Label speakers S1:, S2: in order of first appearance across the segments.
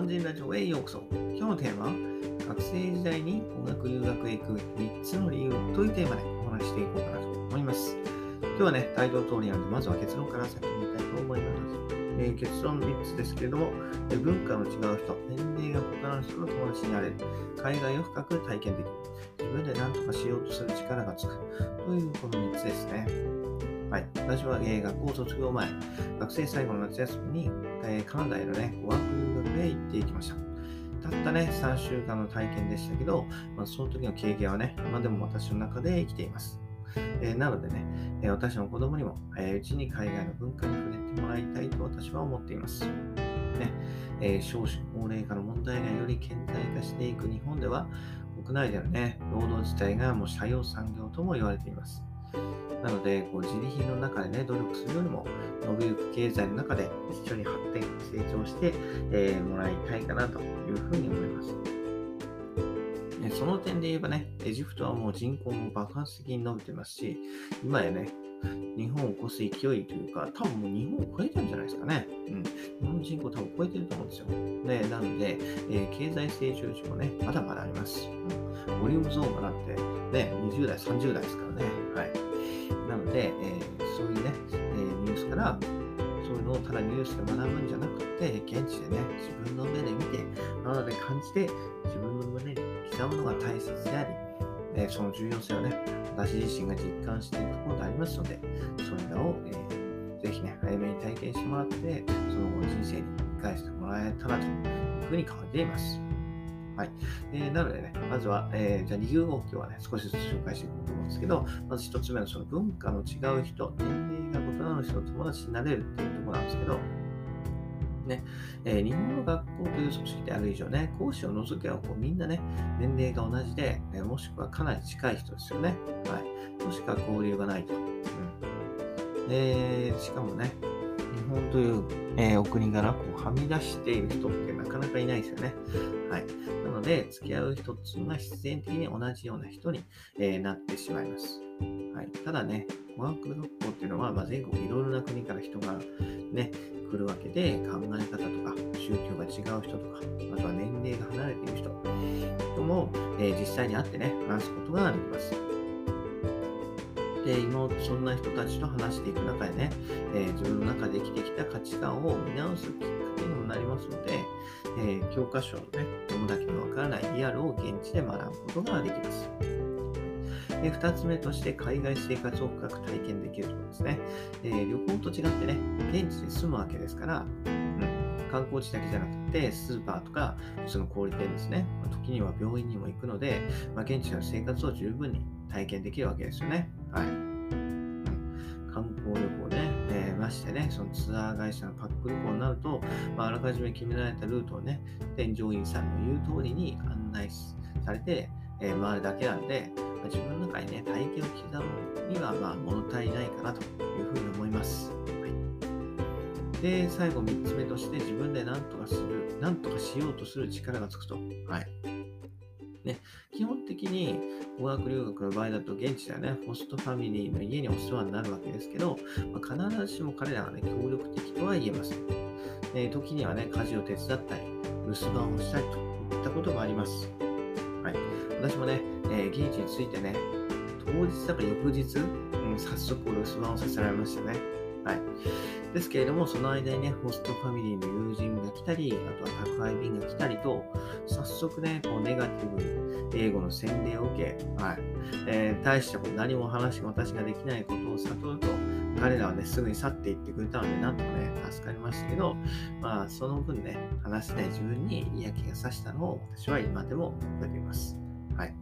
S1: 万人ラジオへようこそ。今日のテーマは、学生時代に語学留学へ行く3つの理由というテーマでお話していこうかなと思います。今日はね、タイトル通りなんで、まずは結論から先に言いたいと思います。えー、結論3つですけれども、え文化の違う人、年齢が異なる人の友達になれる、海外を深く体験できる、自分で何とかしようとする力がつく、というこの3つですね。はい。私は、えー、学校卒業前、学生最後の夏休みに、えー、カナダへのね、語学留学へ行っていきました。たったね、3週間の体験でしたけど、まあ、その時の経験はね、今でも私の中で生きています。えー、なのでね、えー、私の子供にも早いうちに海外の文化に触れてもらいたいと私は思っています。ねえ、少子高齢化の問題がより顕在化していく日本では、国内でのね、労働自体がもう社用産業とも言われています。なので、こう自利品の中でね、努力するよりも、伸びゆく経済の中で一緒に発展、成長して、えー、もらいたいかなというふうに思います。その点で言えばね、エジプトはもう人口も爆発的に伸びてますし、今やね、日本を越す勢いというか、多分もう日本を超えてるんじゃないですかね。うん。日本の人口多分超えてると思うんですよ。ね、なので、えー、経済成長値もね、まだまだあります。うん、ボリュームゾーンがなって、ね、20代、30代ですからね。はい。なので、えー、そういうね、えー、ニュースから、そういうのをただニュースで学ぶんじゃなくて、現地でね、自分の目で見て、肌で感じて、自分の胸に刻むのが大切であり、えー、その重要性をね、私自身が実感しているところでありますので、それらを、えー、ぜひね、早めに体験してもらって、その後人生に生かしてもらえたらというふうに考えています。はい。えー、なのでね、まずは、えー、じゃあ理由を今日はね、少しずつ紹介していこうと思うんですけど、まず一つ目のその文化の違う人、年齢が異なる人の友達になれるっていうところなんですけど、ね、えー、日本の学校という組織である以上ね、講師を除けばこうみんなね、年齢が同じで、えもしくはかなり近い人ですよね。はい。としか交流がないと。うん。で、しかもね、本という、えー、お国柄こうはみ出している人ってなかなかいないですよね。はい。なので、付き合う人っていうのは必然的に同じような人に、えー、なってしまいます。はい。ただね、語学学校っていうのは、まあ、全国いろいろな国から人がね、来るわけで、考え方とか、宗教が違う人とか、あとは年齢が離れている人とも、えー、実際に会ってね、話すことができます。で、今、そんな人たちと話していく中でね、えー、自分の中で生きてきた価値観を見直すきっかけにもなりますので、えー、教科書のね、読むだけのわからないリアルを現地で学ぶことができます。で2つ目として海外生活を深く体験できるところですね、えー、旅行と違ってね、現地で住むわけですから、うん、観光地だけじゃなくて、スーパーとか、その小売店ですね、ま時には病院にも行くので、まあ、現地の生活を十分に体験できるわけですよね。はい。観光旅行ね、えー、ましてね、そのツアー会社のパック旅行になると、まあ、あらかじめ決められたルートをね、添乗員さんの言う通りに案内されて、えー、回るだけなんで、まあ、自分の中にね、体験を刻むには、まあ、物足りないかなというふうに思います。で、最後3つ目として、自分で何とかする、何とかしようとする力がつくと。はい。ね、基本的に語学留学の場合だと現地ではね、ホストファミリーの家にお世話になるわけですけど、まあ、必ずしも彼らがね、協力的とは言えません。えー、時にはね、家事を手伝ったり、留守番をしたりといったことがあります。はい。私もね、えー、現地に着いてね、当日だから翌日、うん、早速留守番をさせられましたね。はい。ですけれども、その間にね、ホストファミリーの友人が来たり、あとは宅配便が来たりと、早速ね、こうネガティブに英語の洗礼を受け、はい。えー、大したこと何も話私ができないことを悟ると、彼らはね、すぐに去っていってくれたので、なんとかね、助かりましたけど、まあ、その分ね、話せない自分に嫌気がさしたのを私は今でも覚えています。はい。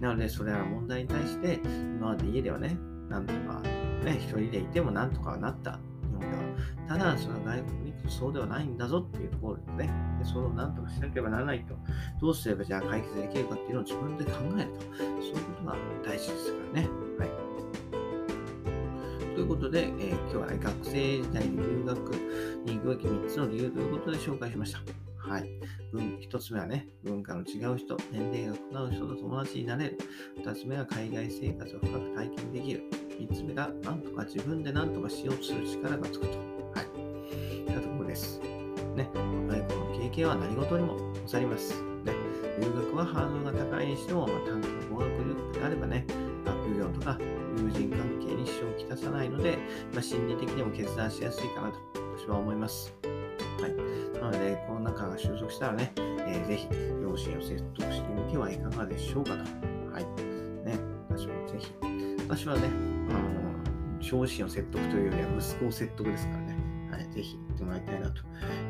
S1: なので、それら問題に対して、今まで家ではね、なんとか、ね、一人でいてもなんとかなった日本では。ただ、その外国に行くとそうではないんだぞっていうところですね。でそのなんとかしなければならないと。どうすればじゃあ解決できるかっていうのを自分で考えると。そういうことが大事ですからね。はい。ということで、えー、今日はね、学生時代に留学に行くべき3つの理由ということで紹介しました。はい。一つ目はね、文化の違う人、年齢が異なる人と友達になれる。二つ目は海外生活を深く体験できる。三つ目が、なんとか自分で何とかしようとする力がつくと。はい。いったところです。ね、若い頃の経験は何事にもさります。ね、留学はハードルが高いにしても、まあ、短期の語学留学であればね、学業とか友人関係に支障をきたさないので、まあ、心理的にも決断しやすいかなと私は思います。はい。なので、この中が収束したらね、えー、ぜひ両親を説得してみてはいかがでしょうかと。はい。ね、私もぜひ。私はね、あの、両親を説得というよりは息子を説得ですからね。はい。ぜひ行ってもらいたいなと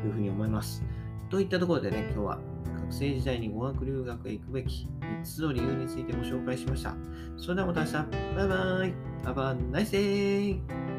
S1: いうふうに思います。といったところでね、今日は学生時代に語学留学へ行くべき3つの理由についてご紹介しました。それではまた明日。バイバイ。Have a nice!